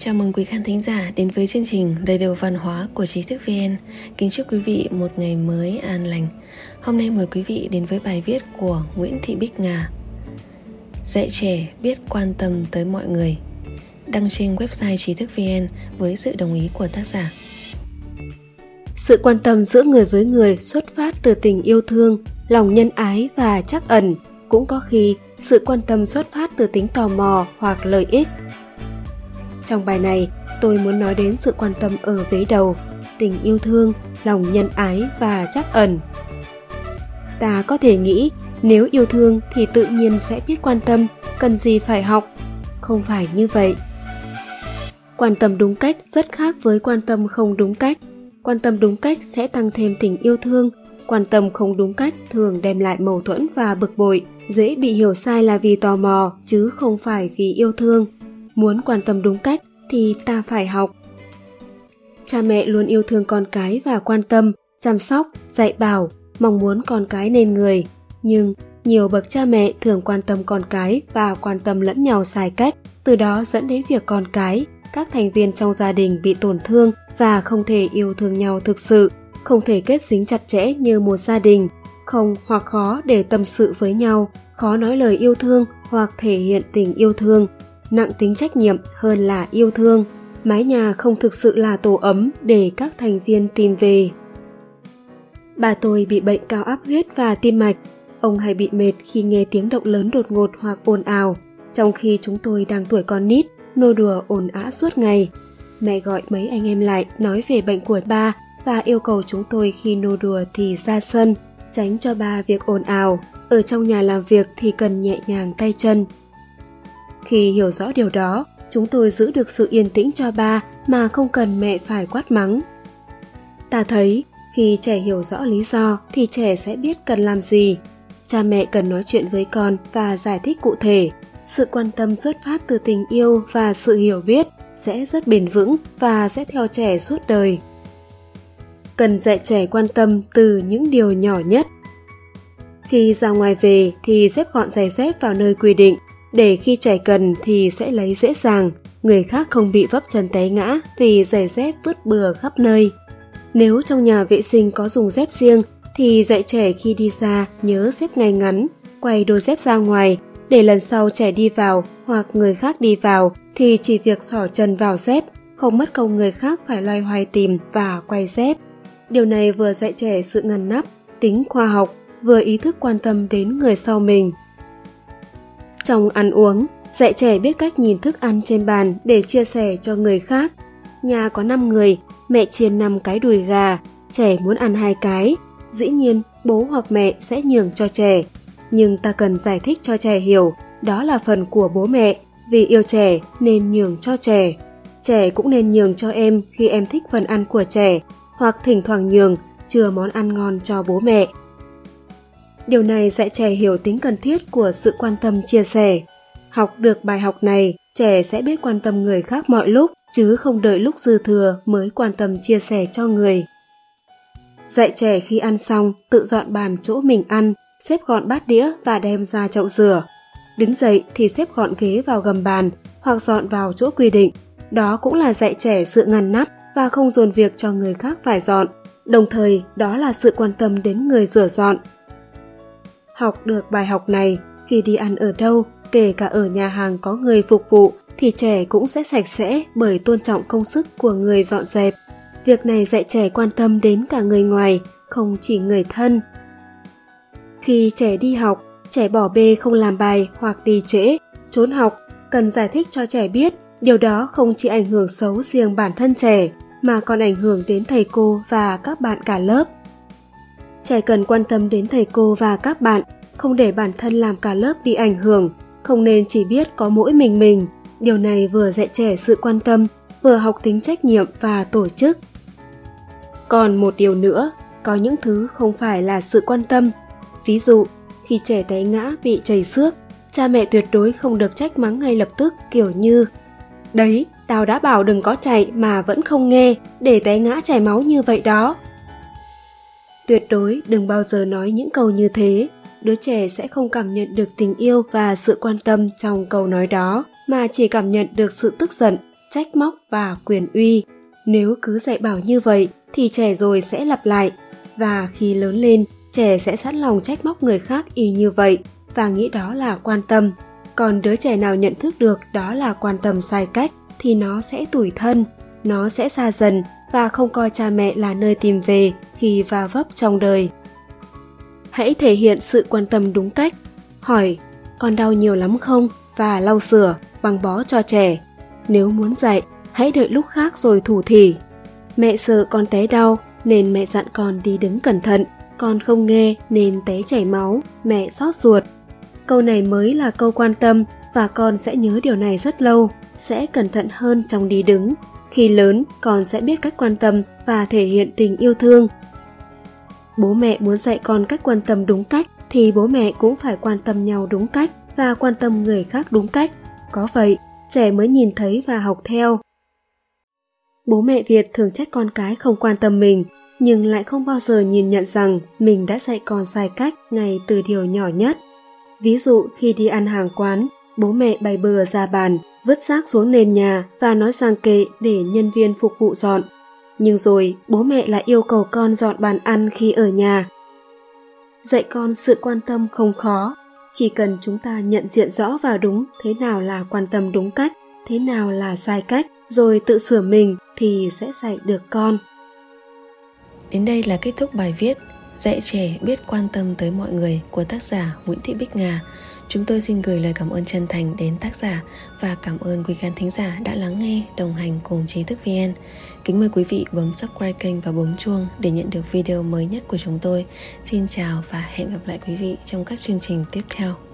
Chào mừng quý khán thính giả đến với chương trình Đầy đầu văn hóa của trí thức VN. Kính chúc quý vị một ngày mới an lành. Hôm nay mời quý vị đến với bài viết của Nguyễn Thị Bích Ngà. Dạy trẻ biết quan tâm tới mọi người. Đăng trên website trí thức VN với sự đồng ý của tác giả. Sự quan tâm giữa người với người xuất phát từ tình yêu thương, lòng nhân ái và trắc ẩn. Cũng có khi sự quan tâm xuất phát từ tính tò mò hoặc lợi ích trong bài này, tôi muốn nói đến sự quan tâm ở vế đầu, tình yêu thương, lòng nhân ái và trắc ẩn. Ta có thể nghĩ nếu yêu thương thì tự nhiên sẽ biết quan tâm, cần gì phải học. Không phải như vậy. Quan tâm đúng cách rất khác với quan tâm không đúng cách. Quan tâm đúng cách sẽ tăng thêm tình yêu thương, quan tâm không đúng cách thường đem lại mâu thuẫn và bực bội, dễ bị hiểu sai là vì tò mò chứ không phải vì yêu thương muốn quan tâm đúng cách thì ta phải học. Cha mẹ luôn yêu thương con cái và quan tâm, chăm sóc, dạy bảo, mong muốn con cái nên người. Nhưng nhiều bậc cha mẹ thường quan tâm con cái và quan tâm lẫn nhau sai cách, từ đó dẫn đến việc con cái, các thành viên trong gia đình bị tổn thương và không thể yêu thương nhau thực sự, không thể kết dính chặt chẽ như một gia đình, không hoặc khó để tâm sự với nhau, khó nói lời yêu thương hoặc thể hiện tình yêu thương nặng tính trách nhiệm hơn là yêu thương. Mái nhà không thực sự là tổ ấm để các thành viên tìm về. Bà tôi bị bệnh cao áp huyết và tim mạch. Ông hay bị mệt khi nghe tiếng động lớn đột ngột hoặc ồn ào. Trong khi chúng tôi đang tuổi con nít, nô đùa ồn ã suốt ngày. Mẹ gọi mấy anh em lại nói về bệnh của ba và yêu cầu chúng tôi khi nô đùa thì ra sân, tránh cho ba việc ồn ào. Ở trong nhà làm việc thì cần nhẹ nhàng tay chân khi hiểu rõ điều đó, chúng tôi giữ được sự yên tĩnh cho ba mà không cần mẹ phải quát mắng. Ta thấy, khi trẻ hiểu rõ lý do thì trẻ sẽ biết cần làm gì. Cha mẹ cần nói chuyện với con và giải thích cụ thể. Sự quan tâm xuất phát từ tình yêu và sự hiểu biết sẽ rất bền vững và sẽ theo trẻ suốt đời. Cần dạy trẻ quan tâm từ những điều nhỏ nhất. Khi ra ngoài về thì xếp gọn giày dép vào nơi quy định để khi trẻ cần thì sẽ lấy dễ dàng, người khác không bị vấp chân té ngã vì giày dép vứt bừa khắp nơi. Nếu trong nhà vệ sinh có dùng dép riêng thì dạy trẻ khi đi ra nhớ xếp ngay ngắn, quay đôi dép ra ngoài để lần sau trẻ đi vào hoặc người khác đi vào thì chỉ việc xỏ chân vào dép, không mất công người khác phải loay hoay tìm và quay dép. Điều này vừa dạy trẻ sự ngăn nắp, tính khoa học, vừa ý thức quan tâm đến người sau mình. Trong ăn uống, dạy trẻ biết cách nhìn thức ăn trên bàn để chia sẻ cho người khác. Nhà có 5 người, mẹ chiên 5 cái đùi gà, trẻ muốn ăn hai cái. Dĩ nhiên, bố hoặc mẹ sẽ nhường cho trẻ. Nhưng ta cần giải thích cho trẻ hiểu, đó là phần của bố mẹ, vì yêu trẻ nên nhường cho trẻ. Trẻ cũng nên nhường cho em khi em thích phần ăn của trẻ, hoặc thỉnh thoảng nhường, chừa món ăn ngon cho bố mẹ. Điều này dạy trẻ hiểu tính cần thiết của sự quan tâm chia sẻ. Học được bài học này, trẻ sẽ biết quan tâm người khác mọi lúc, chứ không đợi lúc dư thừa mới quan tâm chia sẻ cho người. Dạy trẻ khi ăn xong, tự dọn bàn chỗ mình ăn, xếp gọn bát đĩa và đem ra chậu rửa. Đứng dậy thì xếp gọn ghế vào gầm bàn hoặc dọn vào chỗ quy định. Đó cũng là dạy trẻ sự ngăn nắp và không dồn việc cho người khác phải dọn. Đồng thời, đó là sự quan tâm đến người rửa dọn, Học được bài học này, khi đi ăn ở đâu, kể cả ở nhà hàng có người phục vụ, thì trẻ cũng sẽ sạch sẽ bởi tôn trọng công sức của người dọn dẹp. Việc này dạy trẻ quan tâm đến cả người ngoài, không chỉ người thân. Khi trẻ đi học, trẻ bỏ bê không làm bài hoặc đi trễ, trốn học, cần giải thích cho trẻ biết điều đó không chỉ ảnh hưởng xấu riêng bản thân trẻ mà còn ảnh hưởng đến thầy cô và các bạn cả lớp trẻ cần quan tâm đến thầy cô và các bạn, không để bản thân làm cả lớp bị ảnh hưởng, không nên chỉ biết có mỗi mình mình. Điều này vừa dạy trẻ sự quan tâm, vừa học tính trách nhiệm và tổ chức. Còn một điều nữa, có những thứ không phải là sự quan tâm. Ví dụ, khi trẻ té ngã bị chảy xước, cha mẹ tuyệt đối không được trách mắng ngay lập tức, kiểu như, đấy, tao đã bảo đừng có chạy mà vẫn không nghe, để té ngã chảy máu như vậy đó tuyệt đối đừng bao giờ nói những câu như thế. Đứa trẻ sẽ không cảm nhận được tình yêu và sự quan tâm trong câu nói đó, mà chỉ cảm nhận được sự tức giận, trách móc và quyền uy. Nếu cứ dạy bảo như vậy, thì trẻ rồi sẽ lặp lại. Và khi lớn lên, trẻ sẽ sẵn lòng trách móc người khác y như vậy, và nghĩ đó là quan tâm. Còn đứa trẻ nào nhận thức được đó là quan tâm sai cách, thì nó sẽ tủi thân, nó sẽ xa dần và không coi cha mẹ là nơi tìm về khi va vấp trong đời. Hãy thể hiện sự quan tâm đúng cách. Hỏi, con đau nhiều lắm không? và lau sửa, băng bó cho trẻ. Nếu muốn dạy, hãy đợi lúc khác rồi thủ thỉ. Mẹ sợ con té đau, nên mẹ dặn con đi đứng cẩn thận. Con không nghe, nên té chảy máu, mẹ xót ruột. Câu này mới là câu quan tâm và con sẽ nhớ điều này rất lâu, sẽ cẩn thận hơn trong đi đứng khi lớn, con sẽ biết cách quan tâm và thể hiện tình yêu thương. Bố mẹ muốn dạy con cách quan tâm đúng cách thì bố mẹ cũng phải quan tâm nhau đúng cách và quan tâm người khác đúng cách. Có vậy, trẻ mới nhìn thấy và học theo. Bố mẹ việt thường trách con cái không quan tâm mình, nhưng lại không bao giờ nhìn nhận rằng mình đã dạy con sai cách ngay từ điều nhỏ nhất. Ví dụ, khi đi ăn hàng quán, bố mẹ bày bừa ra bàn vứt rác xuống nền nhà và nói sang kệ để nhân viên phục vụ dọn. Nhưng rồi, bố mẹ lại yêu cầu con dọn bàn ăn khi ở nhà. Dạy con sự quan tâm không khó. Chỉ cần chúng ta nhận diện rõ và đúng thế nào là quan tâm đúng cách, thế nào là sai cách, rồi tự sửa mình thì sẽ dạy được con. Đến đây là kết thúc bài viết dạy trẻ biết quan tâm tới mọi người của tác giả nguyễn thị bích ngà Chúng tôi xin gửi lời cảm ơn chân thành đến tác giả và cảm ơn quý khán thính giả đã lắng nghe, đồng hành cùng trí thức VN. Kính mời quý vị bấm subscribe kênh và bấm chuông để nhận được video mới nhất của chúng tôi. Xin chào và hẹn gặp lại quý vị trong các chương trình tiếp theo.